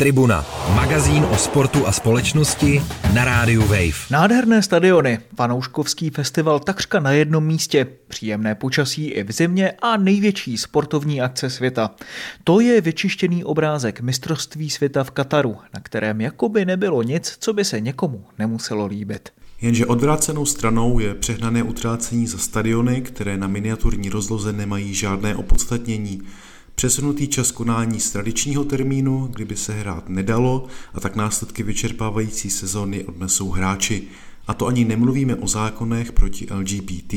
Tribuna, magazín o sportu a společnosti na rádiu Wave. Nádherné stadiony, fanouškovský festival takřka na jednom místě, příjemné počasí i v zimě a největší sportovní akce světa. To je vyčištěný obrázek mistrovství světa v Kataru, na kterém jakoby nebylo nic, co by se někomu nemuselo líbit. Jenže odvrácenou stranou je přehnané utrácení za stadiony, které na miniaturní rozloze nemají žádné opodstatnění. Přesunutý čas konání z tradičního termínu, kdyby se hrát nedalo, a tak následky vyčerpávající sezóny odnesou hráči. A to ani nemluvíme o zákonech proti LGBT,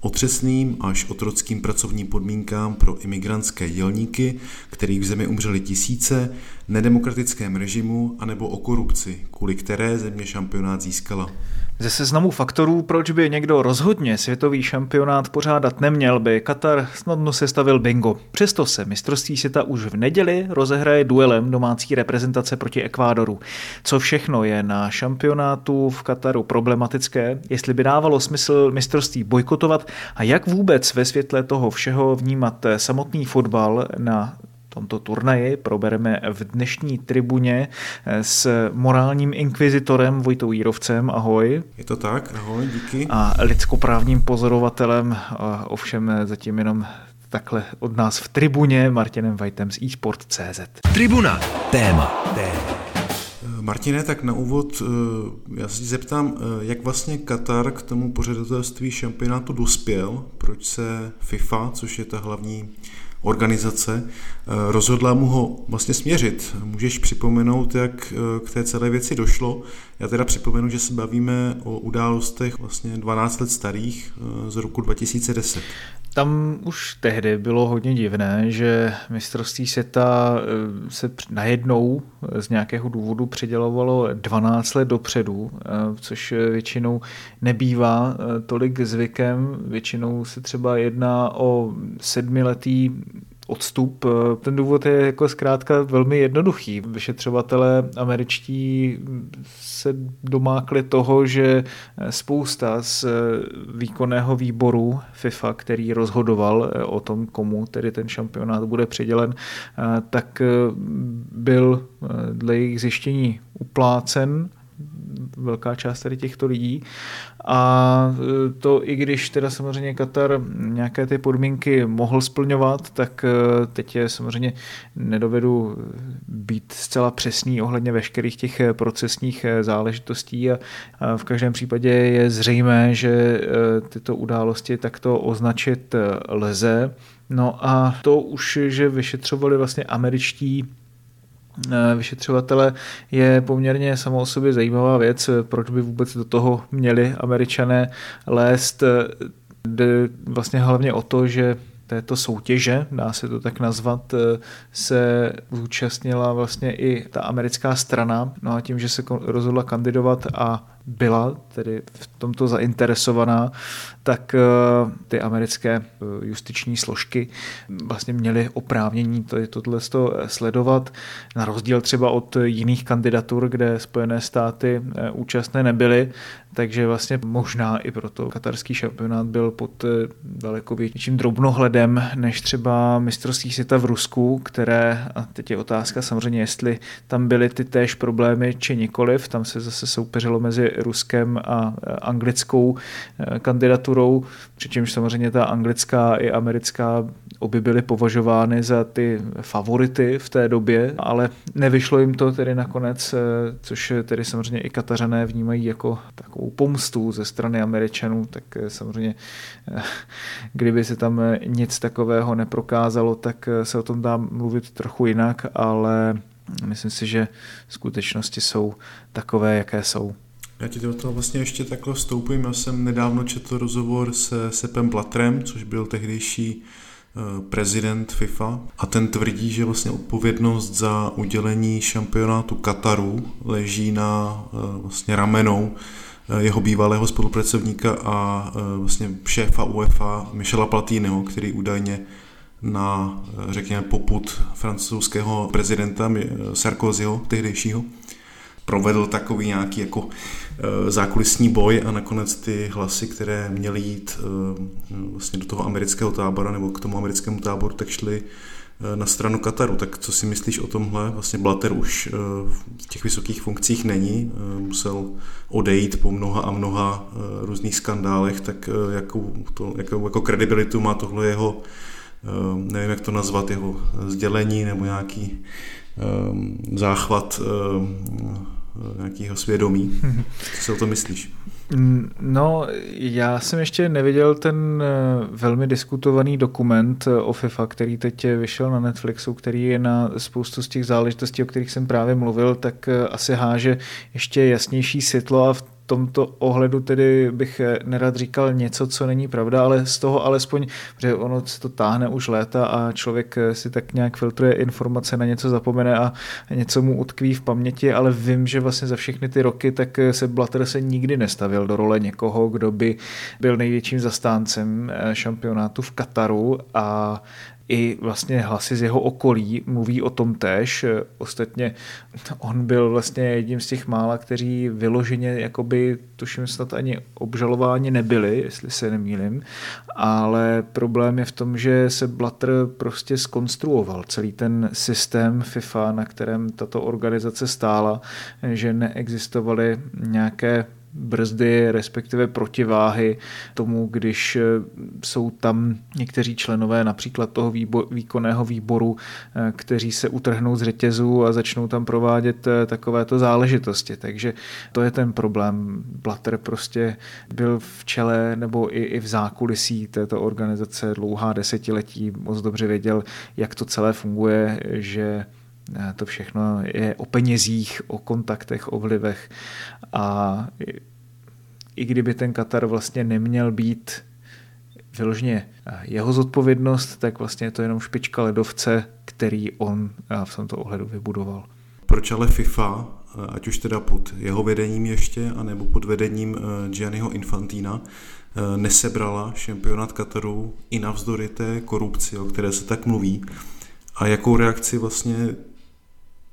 otřesným až otrockým pracovním podmínkám pro imigrantské dělníky, kterých v zemi umřeli tisíce, nedemokratickém režimu anebo o korupci, kvůli které země šampionát získala. Ze seznamu faktorů, proč by někdo rozhodně světový šampionát pořádat neměl, by Katar snadno sestavil bingo. Přesto se mistrovství světa už v neděli rozehraje duelem domácí reprezentace proti Ekvádoru. Co všechno je na šampionátu v Kataru problematické, jestli by dávalo smysl mistrovství bojkotovat a jak vůbec ve světle toho všeho vnímat samotný fotbal na tomto turnaji probereme v dnešní tribuně s morálním inkvizitorem Vojtou Jírovcem. Ahoj. Je to tak, ahoj, díky. A lidskoprávním pozorovatelem, ovšem zatím jenom takhle od nás v tribuně Martinem Vajtem z eSport.cz. Tribuna, téma. téma. Martine, tak na úvod eh, já se zeptám, eh, jak vlastně Katar k tomu pořadatelství šampionátu dospěl, proč se FIFA, což je ta hlavní organizace, eh, rozhodla mu ho vlastně směřit. Můžeš připomenout, jak k té celé věci došlo? Já teda připomenu, že se bavíme o událostech vlastně 12 let starých z roku 2010. Tam už tehdy bylo hodně divné, že mistrovství světa eh, se najednou z nějakého důvodu předělovalo 12 let dopředu, eh, což většinou nebývá eh, tolik zvykem. Většinou se třeba jedná o sedmiletý odstup. Ten důvod je jako zkrátka velmi jednoduchý. Vyšetřovatelé američtí se domákli toho, že spousta z výkonného výboru FIFA, který rozhodoval o tom, komu tedy ten šampionát bude přidělen, tak byl dle jejich zjištění uplácen velká část tady těchto lidí. A e, to i když teda samozřejmě Katar nějaké ty podmínky mohl splňovat, tak e, teď je samozřejmě nedovedu být zcela přesný ohledně veškerých těch procesních e, záležitostí a v každém případě je zřejmé, že tyto události takto označit lze. No a to už, že vyšetřovali vlastně američtí vyšetřovatele je poměrně samo o sobě zajímavá věc, proč by vůbec do toho měli američané lézt. Jde vlastně hlavně o to, že této soutěže, dá se to tak nazvat, eh, se zúčastnila vlastně i ta americká strana. No a tím, že se rozhodla kandidovat a byla tedy v tomto zainteresovaná, tak eh, ty americké eh, justiční složky vlastně měly oprávnění tohle sledovat, na rozdíl třeba od jiných kandidatur, kde Spojené státy eh, účastné nebyly, takže vlastně možná i proto katarský šampionát byl pod daleko větším drobnohledem než třeba mistrovství světa v Rusku, které, a teď je otázka samozřejmě, jestli tam byly ty též problémy či nikoliv, tam se zase soupeřilo mezi Ruskem a anglickou kandidaturou, přičemž samozřejmě ta anglická i americká obě byly považovány za ty favority v té době, ale nevyšlo jim to tedy nakonec, což tedy samozřejmě i Katařané vnímají jako takovou pomstu ze strany Američanů, tak samozřejmě kdyby se tam nic takového neprokázalo, tak se o tom dá mluvit trochu jinak, ale myslím si, že skutečnosti jsou takové, jaké jsou. Já ti do toho vlastně ještě takhle vstoupím. Já jsem nedávno četl rozhovor se Sepem Blatrem, což byl tehdejší eh, prezident FIFA a ten tvrdí, že vlastně odpovědnost za udělení šampionátu Kataru leží na eh, vlastně ramenou eh, jeho bývalého spolupracovníka a vlastně šéfa UEFA Michela Platiniho, který údajně na, řekněme, poput francouzského prezidenta Sarkozyho, tehdejšího, provedl takový nějaký jako e, zákulisní boj a nakonec ty hlasy, které měly jít e, vlastně do toho amerického tábora nebo k tomu americkému táboru, tak šly na stranu Kataru. Tak co si myslíš o tomhle? Vlastně Blatter už v těch vysokých funkcích není, musel odejít po mnoha a mnoha různých skandálech, tak jakou, to, jakou jako kredibilitu má tohle jeho, nevím jak to nazvat, jeho sdělení nebo nějaký záchvat nějakého svědomí. Co si o to myslíš? No, já jsem ještě neviděl ten eh, velmi diskutovaný dokument eh, o FIFA, který teď vyšel na Netflixu, který je na spoustu z těch záležitostí, o kterých jsem právě mluvil, tak eh, asi háže ještě jasnější světlo a v tomto ohledu tedy bych nerad říkal něco, co není pravda, ale z toho alespoň, že ono se to táhne už léta a člověk si tak nějak filtruje informace, na něco zapomene a něco mu utkví v paměti, ale vím, že vlastně za všechny ty roky tak se Blatter se nikdy nestavil do role někoho, kdo by byl největším zastáncem šampionátu v Kataru a i vlastně hlasy z jeho okolí mluví o tom též. Ostatně on byl vlastně jedním z těch mála, kteří vyloženě, jakoby, tuším snad ani obžalováni nebyli, jestli se nemýlim, ale problém je v tom, že se Blatter prostě skonstruoval celý ten systém FIFA, na kterém tato organizace stála, že neexistovaly nějaké brzdy, respektive protiváhy tomu, když eh, jsou tam někteří členové například toho výbo- výkonného výboru, eh, kteří se utrhnou z řetězu a začnou tam provádět eh, takovéto záležitosti. Takže to je ten problém. Blatter prostě byl v čele nebo i, i v zákulisí této organizace dlouhá desetiletí, moc dobře věděl, jak to celé funguje, že to všechno je o penězích, o kontaktech, o vlivech a i kdyby ten Katar vlastně neměl být vyloženě jeho zodpovědnost, tak vlastně je to jenom špička ledovce, který on v tomto ohledu vybudoval. Proč ale FIFA, ať už teda pod jeho vedením ještě, anebo pod vedením eh, Gianniho Infantina, eh, nesebrala šampionát Kataru i navzdory té korupci, o které se tak mluví, a jakou reakci vlastně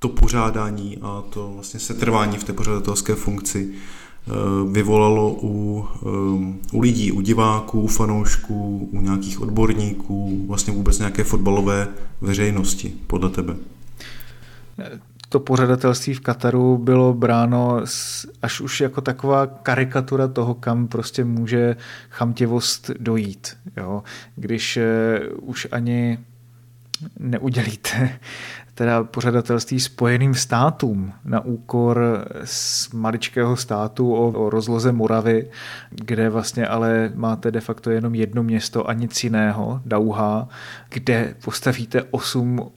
to pořádání a to vlastně setrvání v té pořadatelské funkci eh, vyvolalo u, eh, u lidí, u diváků, u fanoušků, u nějakých odborníků, vlastně vůbec nějaké fotbalové veřejnosti, podle tebe? to pořadatelství v Kataru bylo bráno až už jako taková karikatura toho, kam prostě může chamtivost dojít. Jo? Když eh, už ani neudělíte teda pořadatelství spojeným státům na úkor z maličkého státu o, o rozloze Moravy, kde vlastně ale máte de facto jenom jedno město a nic jiného, Dauha, kde postavíte osm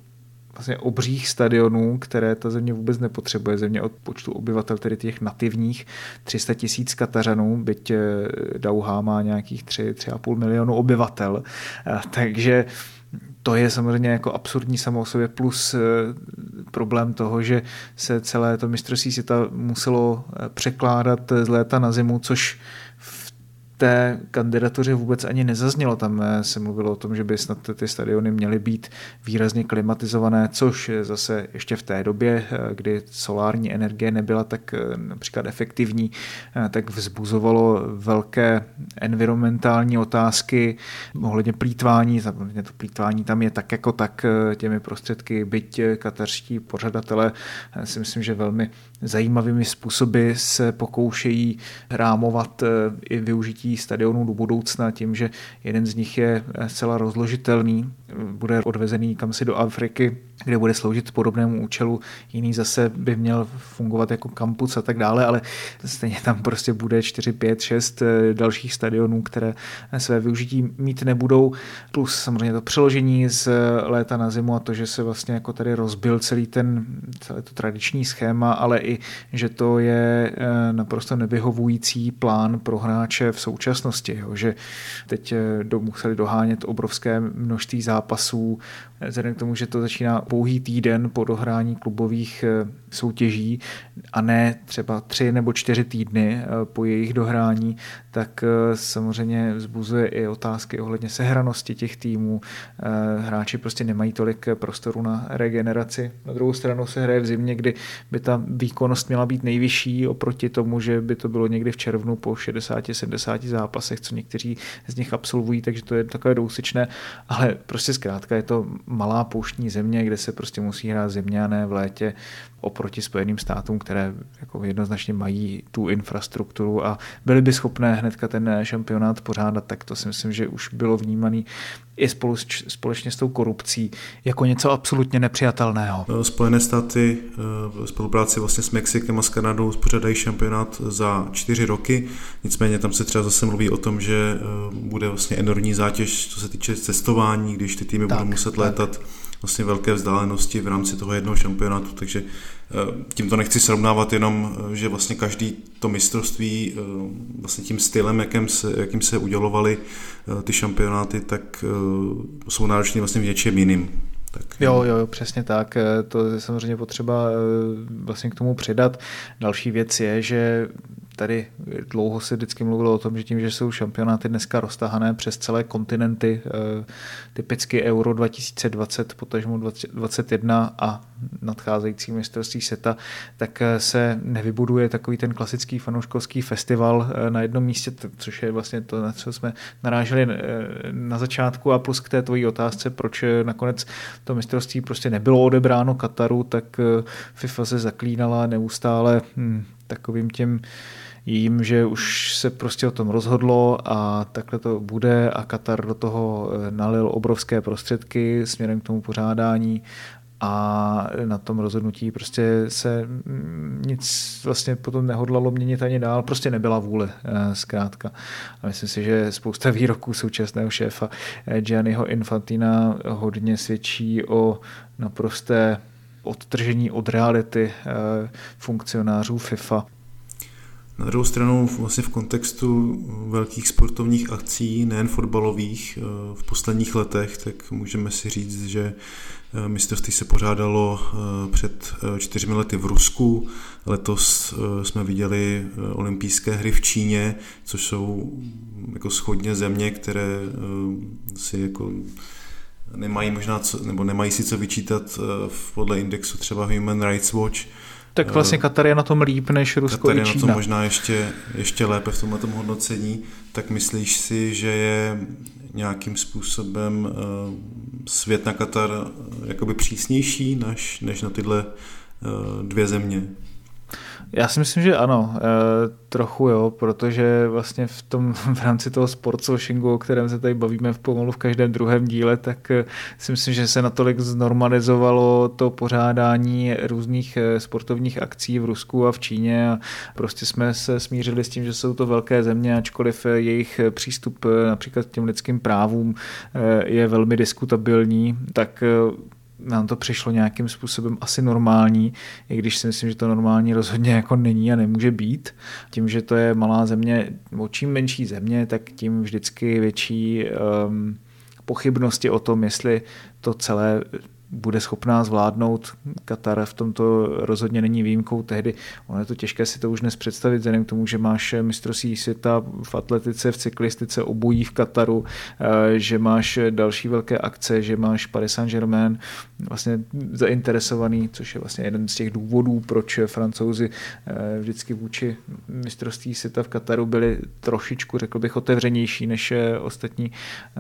vlastně obřích stadionů, které ta země vůbec nepotřebuje. Země od počtu obyvatel, tedy těch nativních 300 tisíc Katařanů, byť eh, Dauha má nějakých 3, 3,5 milionu obyvatel. Eh, takže to je samozřejmě jako absurdní samo o sobě, plus eh, problém toho, že se celé to mistrovství světa muselo eh, překládat z léta na zimu, což té kandidatuře vůbec ani nezaznělo. Tam eh, se mluvilo o tom, že by snad ty stadiony měly být výrazně klimatizované, což zase ještě v té době, eh, kdy solární energie nebyla tak eh, například efektivní, tak vzbuzovalo velké environmentální otázky ohledně plítvání. To plítvání tam je tak jako tak těmi prostředky, byť katarští pořadatele si myslím, že velmi zajímavými způsoby se pokoušejí rámovat i využití stadionů do budoucna tím, že jeden z nich je zcela rozložitelný, bude odvezený kam si do Afriky, kde bude sloužit podobnému účelu, jiný zase by měl fungovat jako kampus a tak dále, ale stejně tam prostě bude 4, 5, 6 dalších stadionů, které své využití mít nebudou, plus samozřejmě to přeložení z léta na zimu a to, že se vlastně jako tady rozbil celý ten, celé to tradiční schéma, ale i, že to je eh, naprosto nevyhovující plán pro hráče v současnosti, jo, že teď eh, do, museli dohánět obrovské množství zápasů, vzhledem k tomu, že to začíná pouhý týden po dohrání klubových eh, soutěží a ne třeba tři nebo čtyři týdny eh, po jejich dohrání, tak samozřejmě vzbuzuje i otázky ohledně sehranosti těch týmů. Hráči prostě nemají tolik prostoru na regeneraci. Na druhou stranu se hraje v zimě, kdy by ta výkonnost měla být nejvyšší oproti tomu, že by to bylo někdy v červnu po 60-70 zápasech, co někteří z nich absolvují, takže to je takové dousičné, ale prostě zkrátka je to malá pouštní země, kde se prostě musí hrát zimě a ne v létě oproti Spojeným státům, které jako jednoznačně mají tu infrastrukturu a byly by schopné hnedka ten šampionát pořádat, tak to si myslím, že už bylo vnímaný i spolu, společně s tou korupcí jako něco absolutně nepřijatelného. No, Spojené státy eh, v spolupráci vlastně s Mexikem a s Kanadou spořádají šampionát za čtyři roky, nicméně tam se třeba zase mluví o tom, že eh, bude vlastně enormní zátěž, co se týče cestování, když ty týmy tak, budou muset tak. létat vlastně velké vzdálenosti v rámci toho jednoho šampionátu, takže eh, tím to nechci srovnávat jenom, eh, že vlastně každý to mistrovství eh, vlastně tím stylem, jakým se, jakým se udělovaly ty šampionáty, tak jsou náročné vlastně v něčem jiným. Tak, jo, jo, přesně tak. To je samozřejmě potřeba vlastně k tomu přidat. Další věc je, že tady dlouho se vždycky mluvilo o tom, že tím, že jsou šampionáty dneska roztahané přes celé kontinenty, eh, typicky Euro 2020, potažmo 2021 a nadcházející mistrovství seta, tak eh, se nevybuduje takový ten klasický fanouškovský festival eh, na jednom místě, což je vlastně to, na co jsme naráželi na začátku a plus k té tvojí otázce, proč nakonec to mistrovství prostě nebylo odebráno Kataru, tak FIFA se zaklínala neustále hm, takovým tím jím, že už se prostě o tom rozhodlo a takhle to bude a Katar do toho eh, nalil obrovské prostředky směrem k tomu pořádání a na tom rozhodnutí prostě se mm, nic vlastně potom nehodlalo měnit ani dál, prostě nebyla vůle eh, zkrátka. A myslím si, že spousta výroků současného šéfa eh, Gianniho Infantina hodně svědčí o naprosté odtržení od reality funkcionářů FIFA na druhou stranu vlastně v kontextu velkých sportovních akcí, nejen fotbalových, eh, v posledních letech, tak můžeme si říct, že eh, mistrovství se pořádalo eh, před čtyřmi lety v Rusku. Letos jsme viděli olympijské hry v Číně, což jsou jako schodně země, které si jako nemají možná co, nebo nemají si co vyčítat podle indexu třeba Human Rights Watch, tak vlastně Katar je na tom líp než Rusko Katar je na tom možná ještě, ještě lépe v tomhle hodnocení. Tak myslíš si, že je nějakým způsobem uh, svět na Katar uh, jakoby přísnější než, než na tyhle dvě země? Já si myslím, že ano, e, trochu jo, protože vlastně v tom v rámci toho sportswashingu, o kterém se tady bavíme v pomalu v každém druhém díle, tak eh, si myslím, že se natolik znormalizovalo to pořádání různých eh, sportovních akcí v Rusku a v Číně a prostě jsme se smířili s tím, že jsou to velké země, ačkoliv jejich přístup například k těm lidským právům je velmi diskutabilní, tak nám to přišlo nějakým způsobem asi normální, i když si myslím, že to normální rozhodně jako není a nemůže být. Tím, že to je malá země, o čím menší země, tak tím vždycky větší um, pochybnosti o tom, jestli to celé bude schopná zvládnout. Katar v tomto rozhodně není výjimkou tehdy. Ono je to těžké si to už dnes představit, vzhledem k tomu, že máš mistrovství světa v atletice, v cyklistice, obojí v Kataru, eh, že máš další velké akce, že máš Paris Saint-Germain vlastně zainteresovaný, což je vlastně jeden z těch důvodů, proč francouzi eh, vždycky vůči mistrovství světa v Kataru byli trošičku, řekl bych, otevřenější než eh, ostatní,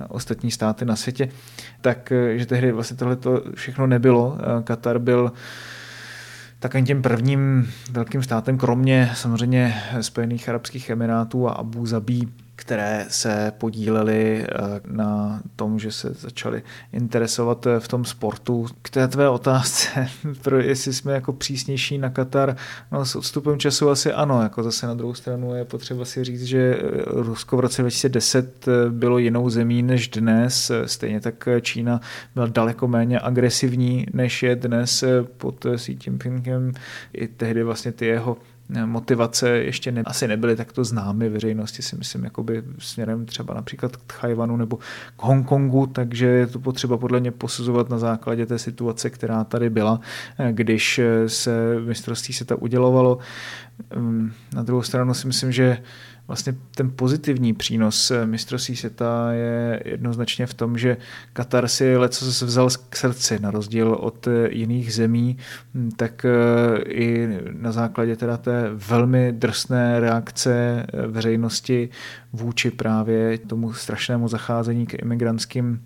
ostatní státy na světě. Tak, že tehdy vlastně tohle všechno nebylo. Eh, Katar byl takovým tím prvním velkým státem, kromě samozřejmě Spojených Arabských Emirátů a Abu Zabí, které se podílely eh, na tom, že se začaly interesovat eh, v tom sportu. K té tvé otázce, pro jestli jsme jako přísnější na Katar, no s odstupem času asi ano, jako zase na druhou stranu je potřeba si říct, že eh, Rusko v roce 2010 bylo jinou zemí než dnes, stejně tak Čína byla daleko méně agresivní, než je dnes pod Xi Jinpingem. I tehdy vlastně ty jeho motivace ještě ne, asi nebyly takto známy veřejnosti, si myslím, jakoby směrem třeba například k Tchajvanu nebo k Hongkongu, takže je to potřeba podle mě posuzovat na základě té situace, která tady byla, když se mistrovství se to udělovalo. Na druhou stranu si myslím, že vlastně ten pozitivní přínos mistrovství světa je jednoznačně v tom, že Katar si leco se vzal k srdci, na rozdíl od jiných zemí, tak eh, i na základě teda té velmi drsné reakce veřejnosti vůči právě tomu strašnému zacházení k imigrantským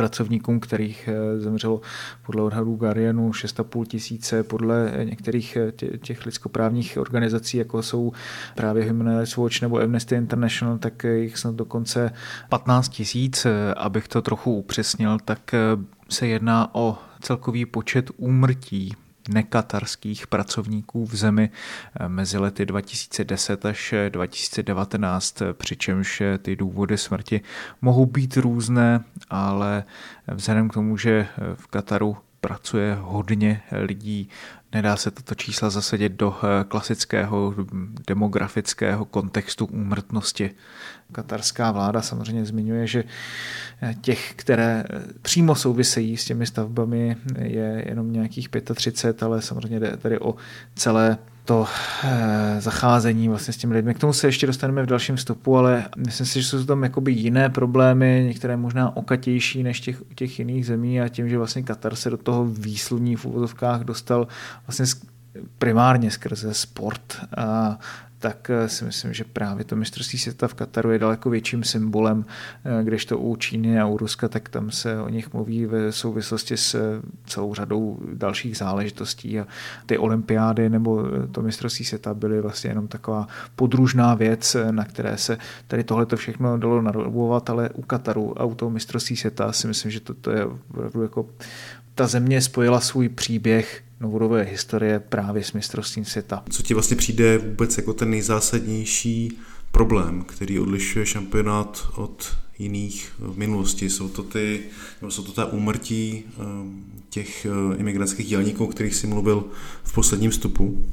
pracovníkům, kterých eh, zemřelo podle odhadů Guardianu 6,5 tisíce, podle některých eh, těch lidskoprávních organizací, jako jsou právě Human Rights Watch nebo Amnesty International, tak jich snad dokonce 15 tisíc. Eh, abych to trochu upřesnil, tak se jedná o celkový počet úmrtí nekatarských pracovníků v zemi mezi lety 2010 až 2019, přičemž ty důvody smrti mohou být různé, ale vzhledem k tomu, že v Kataru pracuje hodně lidí Nedá se tato čísla zasadit do eh, klasického demografického kontextu úmrtnosti. Katarská vláda samozřejmě zmiňuje, že eh, těch, které eh, přímo souvisejí s těmi stavbami, je jenom nějakých 35, ale samozřejmě jde tady o celé to eh, zacházení vlastně s těmi lidmi. K tomu se ještě dostaneme v dalším stopu, ale myslím si, že jsou tam jakoby jiné problémy, některé možná okatější než těch, těch jiných zemí a tím, že vlastně Katar se do toho výsluní v uvozovkách dostal vlastně primárně skrze sport a tak eh, si myslím, že právě to mistrovství světa v Kataru je daleko větším symbolem, eh, když to u Číny a u Ruska, tak tam se o nich mluví ve souvislosti s eh, celou řadou dalších záležitostí. A ty olympiády nebo to mistrovství světa byly vlastně jenom taková podružná věc, na které se tady tohle to všechno dalo narobovat, ale u Kataru a u toho mistrovství světa si myslím, že to, to je opravdu jako ta země spojila svůj příběh novodobé historie právě s mistrovstvím světa. Co ti vlastně přijde vůbec jako ten nejzásadnější problém, který odlišuje šampionát od jiných v minulosti? Jsou to ty, nebo jsou to ta úmrtí ehm, těch eh, imigrantských dělníků, o kterých jsi mluvil v posledním vstupu?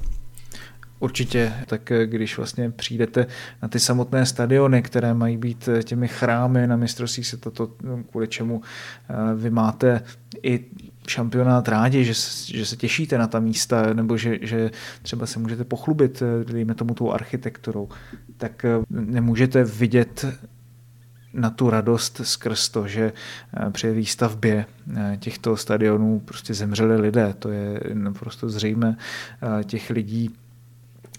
Určitě, tak eh, když vlastně přijdete na ty samotné stadiony, které mají být eh, těmi chrámy na mistrovství světa, to kvůli čemu vy máte i šampionát rádi, že, že se těšíte na ta místa, nebo že, že třeba se můžete pochlubit, eh, dejme tomu tou architekturou, tak eh, nemůžete vidět na tu radost skrz to, že eh, při výstavbě těchto stadionů prostě zemřeli lidé. To je naprosto zřejmé. Těch lidí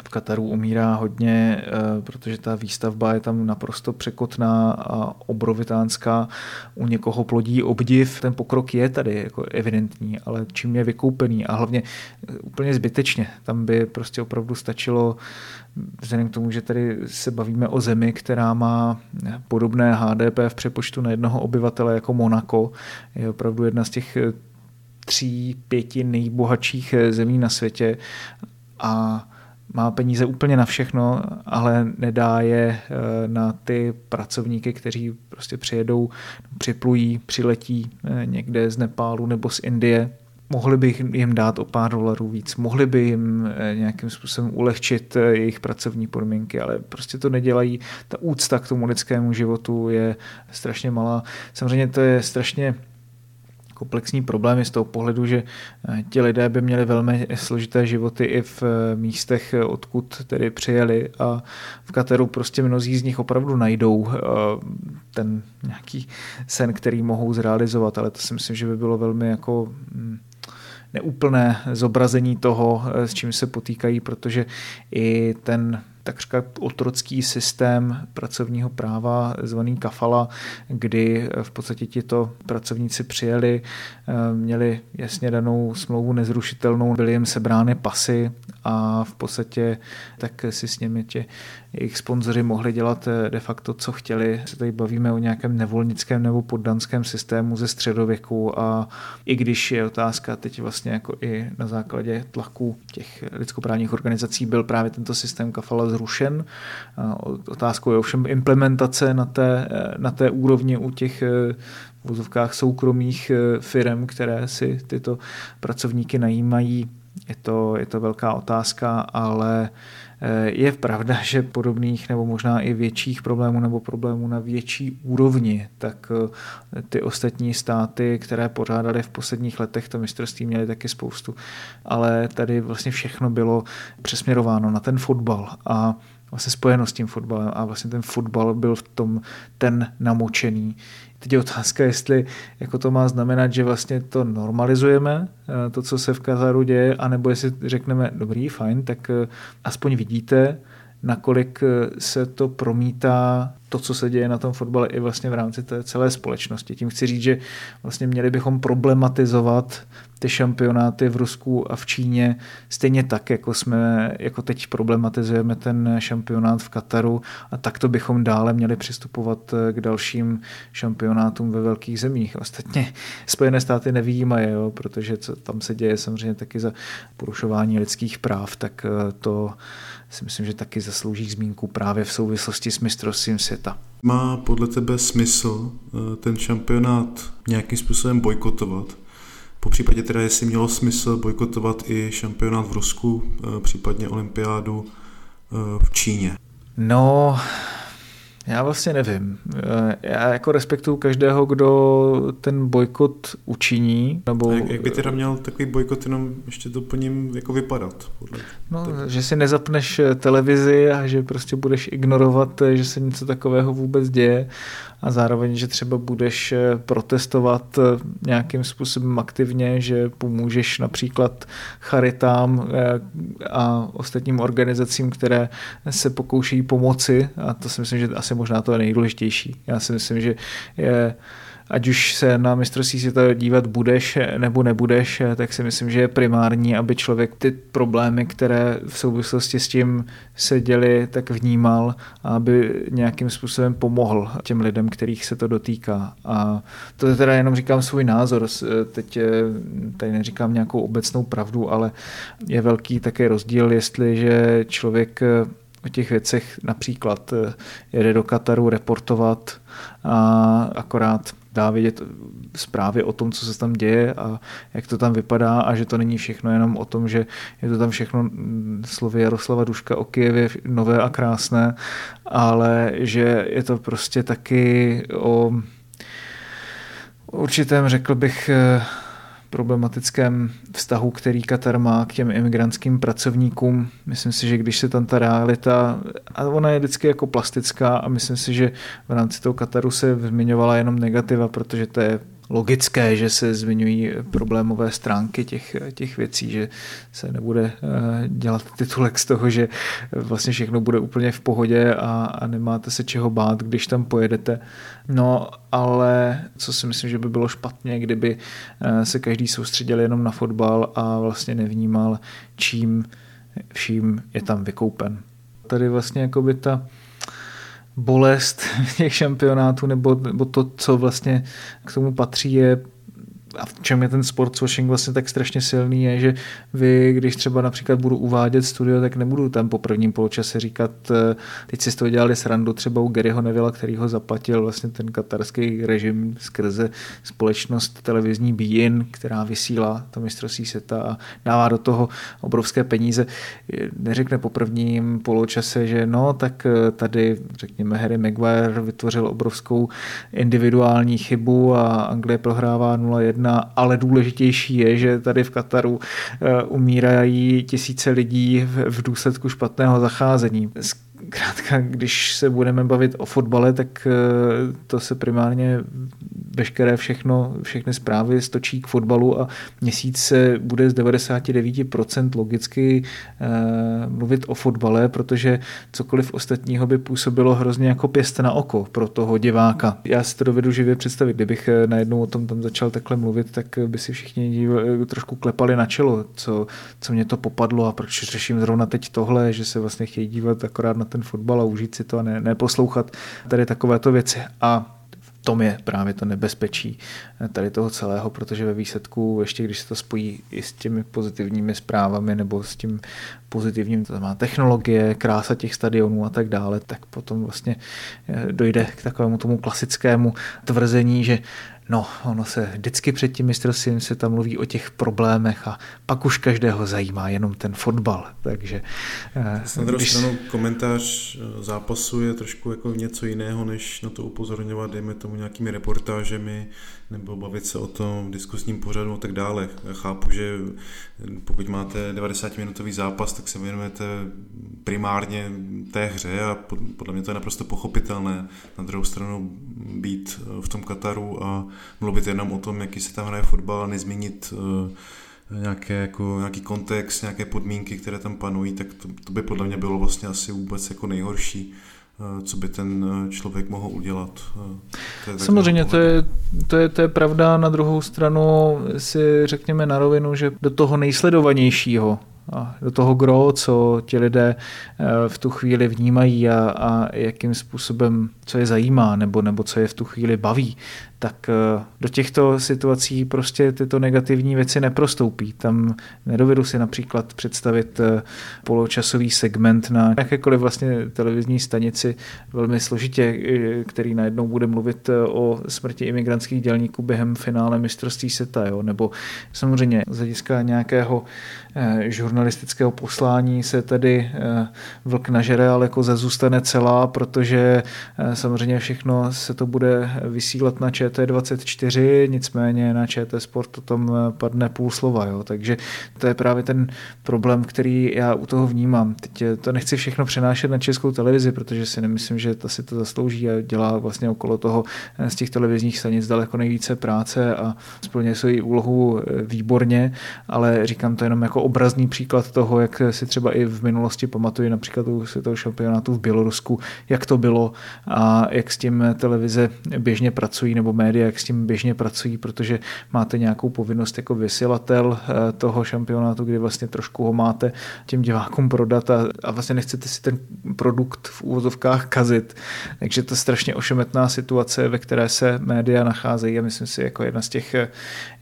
v Kataru umírá hodně, eh, protože ta výstavba je tam naprosto překotná a obrovitánská. U někoho plodí obdiv, ten pokrok je tady jako evidentní, ale čím je vykoupený a hlavně eh, úplně zbytečně. Tam by prostě opravdu stačilo vzhledem k tomu, že tady se bavíme o zemi, která má podobné HDP v přepočtu na jednoho obyvatele jako Monako, je opravdu jedna z těch eh, tří, pěti nejbohatších zemí na světě a má peníze úplně na všechno, ale nedá je eh, na ty pracovníky, kteří prostě přijedou, připlují, přiletí eh, někde z Nepálu nebo z Indie. Mohli by jim dát o pár dolarů víc, mohli by jim eh, nějakým způsobem ulehčit jejich pracovní podmínky, ale prostě to nedělají. Ta úcta k tomu lidskému životu je strašně malá. Samozřejmě to je strašně komplexní problémy z toho pohledu, že eh, ti lidé by měli velmi složité životy i v eh, místech, eh, odkud tedy přijeli a v Kateru prostě mnozí z nich opravdu najdou ten nějaký sen, který mohou zrealizovat, ale to si myslím, že by bylo velmi jako hm, neúplné zobrazení toho, s čím se potýkají, protože i ten takřka otrocký systém pracovního práva zvaný kafala, kdy v podstatě tito pracovníci přijeli, eh, měli jasně danou smlouvu nezrušitelnou, byly jim sebrány pasy a v podstatě tak si s nimi tě jejich sponzoři mohli dělat eh, de facto, co chtěli. Se tady bavíme o nějakém nevolnickém nebo poddanském systému ze středověku a i když je otázka teď vlastně jako i na základě tlaku těch lidskoprávních organizací byl právě tento systém kafala zrušen. Otázkou je ovšem implementace na té, eh, na té úrovni u těch eh, vozovkách soukromých firm, které si tyto pracovníky najímají je to, je to velká otázka, ale Eh, je pravda, že podobných nebo možná i větších problémů nebo problémů na větší úrovni, tak eh, ty ostatní státy, které pořádaly v posledních letech to mistrovství, měly taky spoustu. Ale tady vlastně všechno bylo přesměrováno na ten fotbal a vlastně spojeno s tím fotbalem a vlastně ten fotbal byl v tom ten namočený. Teď je otázka, jestli jako to má znamenat, že vlastně to normalizujeme, eh, to, co se v Kataru děje, anebo jestli řekneme, dobrý, fajn, tak eh, aspoň vidíte, nakolik eh, se to promítá to, co se děje na tom fotbale i vlastně v rámci té celé společnosti. Tím chci říct, že vlastně měli bychom problematizovat ty šampionáty v Rusku a v Číně stejně tak, jako jsme, jako teď problematizujeme ten šampionát v Kataru a takto bychom dále měli přistupovat eh, k dalším šampionátům ve velkých zemích. Ostatně Spojené státy nevýjímají, protože co tam se děje samozřejmě taky za porušování lidských práv, tak eh, to si myslím, že taky zaslouží zmínku právě v souvislosti s mistrovstvím světa. Má podle tebe smysl eh, ten šampionát nějakým způsobem bojkotovat? Po případě teda, jestli mělo smysl bojkotovat i šampionát v Rusku, eh, případně olympiádu eh, v Číně? No, já vlastně nevím. Eh, já jako respektuju každého, kdo ten bojkot učiní. Nebo... jak, jak by teda měl takový bojkot jenom ještě doplním jako vypadat? Podle... No, tak. že si nezapneš televizi a že prostě budeš ignorovat, že se něco takového vůbec děje a zároveň, že třeba budeš eh, protestovat eh, nějakým způsobem aktivně, že pomůžeš například charitám eh, a ostatním organizacím, které se pokouší pomoci a to si myslím, že asi možná to je nejdůležitější. Já si myslím, že je ať už se na mistrovství světa dívat budeš nebo nebudeš, tak si myslím, že je primární, aby člověk ty problémy, které v souvislosti s tím se děli, tak vnímal a aby nějakým způsobem pomohl těm lidem, kterých se to dotýká. A to teda jenom říkám svůj názor, teď eh, tady neříkám nějakou obecnou pravdu, ale je velký také rozdíl, jestliže člověk o těch věcech například eh, jede do Kataru reportovat a akorát dá vědět zprávy o tom, co se tam děje a jak to tam vypadá a že to není všechno jenom o tom, že je to tam všechno mm, slovy Jaroslava Duška o Kijevě nové a krásné, ale že je to prostě taky o určitém, řekl bych, eh, problematickém vztahu, který Katar má k těm imigrantským pracovníkům. Myslím si, že když se tam ta realita, a ona je vždycky jako plastická a myslím si, že v rámci toho Kataru se zmiňovala jenom negativa, protože to je logické, že se zmiňují problémové stránky těch, těch věcí, že se nebude eh, dělat titulek z toho, že vlastně všechno bude úplně v pohodě a, a nemáte se čeho bát, když tam pojedete. No, ale co si myslím, že by bylo špatně, kdyby eh, se každý soustředil jenom na fotbal a vlastně nevnímal, čím vším je tam vykoupen. Tady vlastně jako by ta bolest těch šampionátů nebo, nebo to, co vlastně k tomu patří, je a v čem je ten sportswashing vlastně tak strašně silný, je, že vy, když třeba například budu uvádět studio, tak nebudu tam po prvním poločase říkat, eh, teď si z toho dělali srandu třeba u Garyho Nevilla, který ho zaplatil vlastně ten katarský režim skrze společnost televizní Bein, která vysílá to mistrovství světa a dává do toho obrovské peníze. Neřekne po prvním poločase, že no, tak eh, tady, řekněme, Harry Maguire vytvořil obrovskou individuální chybu a Anglie prohrává 0-1 jedna, ale důležitější je, že tady v Kataru eh, umírají tisíce lidí v důsledku špatného zacházení. Zkrátka, když se budeme bavit o fotbale, tak eh, to se primárně veškeré všechno, všechny zprávy stočí k fotbalu a měsíc se bude z 99% logicky uh, mluvit o fotbale, protože cokoliv ostatního by působilo hrozně jako pěst na oko pro toho diváka. Já si to dovedu živě představit, kdybych eh, najednou o tom tam začal takhle mluvit, tak by si všichni eh, trošku klepali na čelo, co, co mě to popadlo a proč řeším zrovna teď tohle, že se vlastně chtějí dívat akorát na ten fotbal a užít si to a ne, neposlouchat tady takovéto věci. A tom je právě to nebezpečí tady toho celého, protože ve výsledku, ještě když se to spojí i s těmi pozitivními zprávami nebo s tím pozitivním, to má technologie, krása těch stadionů a tak dále, tak potom vlastně eh, dojde k takovému tomu klasickému tvrzení, že No, ono se vždycky před tím mistrovstvím se tam mluví o těch problémech a pak už každého zajímá jenom ten fotbal. Takže, eh, na druhou když... stranu komentář eh, zápasu je trošku jako něco jiného, než na to upozorňovat, dejme tomu nějakými reportážemi nebo bavit se o tom v diskusním pořadu a tak dále. Já chápu, že pokud máte 90-minutový zápas, tak se věnujete primárně té hře a podle mě to je naprosto pochopitelné. Na druhou stranu být v tom Kataru a mluvit jenom o tom, jaký se tam hraje fotbal a nezměnit eh, nějaké, jako, nějaký kontext, nějaké podmínky, které tam panují, tak to, to by podle mě bylo vlastně asi vůbec jako nejhorší eh, co by ten eh, člověk mohl udělat. To je Samozřejmě, to je, to, je, to je pravda. Na druhou stranu si řekněme na rovinu, že do toho nejsledovanějšího a do toho gro, co ti lidé v tu chvíli vnímají a, a jakým způsobem, co je zajímá nebo, nebo co je v tu chvíli baví, tak eh, do těchto situací prostě tyto negativní věci neprostoupí. Tam nedovedu si například představit eh, poločasový segment na jakékoliv vlastně televizní stanici velmi složitě, eh, který najednou bude mluvit o smrti imigrantských dělníků během finále mistrovství seta, jo? nebo samozřejmě z hlediska nějakého žurnalistického poslání se tedy vlk nažere, ale jako zůstane celá, protože samozřejmě všechno se to bude vysílat na ČT 24 nicméně na ČT Sport o tom eh, padne půl slova, jo. takže to je právě ten problém, který já u toho vnímám. Teď eh, to nechci všechno přenášet na českou televizi, protože si nemyslím, že to si to zaslouží a dělá vlastně okolo toho eh, z těch televizních stanic daleko nejvíce práce a splně svoji úlohu výborně, ale říkám to jenom jako obrazný příklad toho, jak si třeba i v minulosti pamatuju například u světového šampionátu v Bělorusku, jak to bylo a jak s tím televize běžně pracují nebo média, jak s tím běžně pracují, protože máte nějakou povinnost jako vysílatel eh, toho šampionátu, kdy vlastně trošku ho máte těm divákům prodat a, a vlastně nechcete si ten produkt v úvozovkách kazit. Takže to je strašně ošemetná situace, ve které se média nacházejí a myslím si jako jedna z těch eh,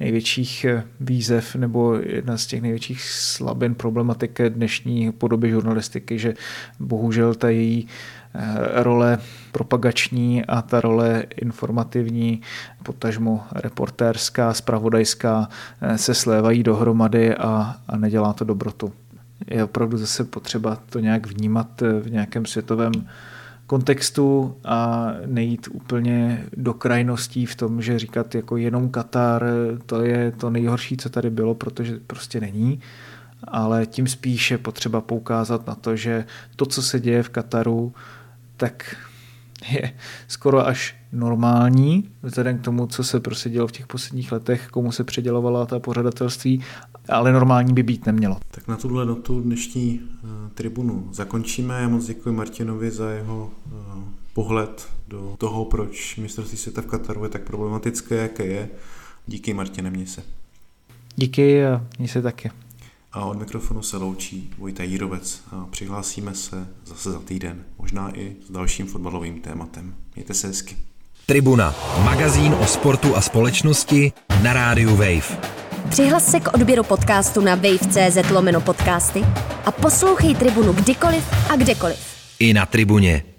největších eh, výzev nebo jedna z těch největších slabin problematiky dnešní podoby žurnalistiky, že bohužel ta její role propagační a ta role informativní, potažmo reportérská, spravodajská eh, se slévají dohromady a, a nedělá to dobrotu. Je opravdu zase potřeba to nějak vnímat eh, v nějakém světovém kontextu a nejít úplně do krajností v tom, že říkat jako jenom Katar, to je to nejhorší, co tady bylo, protože prostě není ale tím spíše potřeba poukázat na to, že to, co se děje v Kataru, tak je skoro až normální, vzhledem k tomu, co se prostě dělo v těch posledních letech, komu se předělovala ta pořadatelství, ale normální by být nemělo. Tak na tuhle notu dnešní uh, tribunu zakončíme. Já moc děkuji Martinovi za jeho uh, pohled do toho, proč mistrovství světa v Kataru je tak problematické, jaké je. Díky Martine, měj se. Díky a měj se taky. A od mikrofonu se loučí Vojta Jírovec a přihlásíme se zase za týden, možná i s dalším fotbalovým tématem. Mějte se hezky. Tribuna, magazín o sportu a společnosti na rádiu Wave. Přihlas se k odběru podcastu na wave.cz lomeno podcasty a poslouchej Tribunu kdykoliv a kdekoliv. I na Tribuně.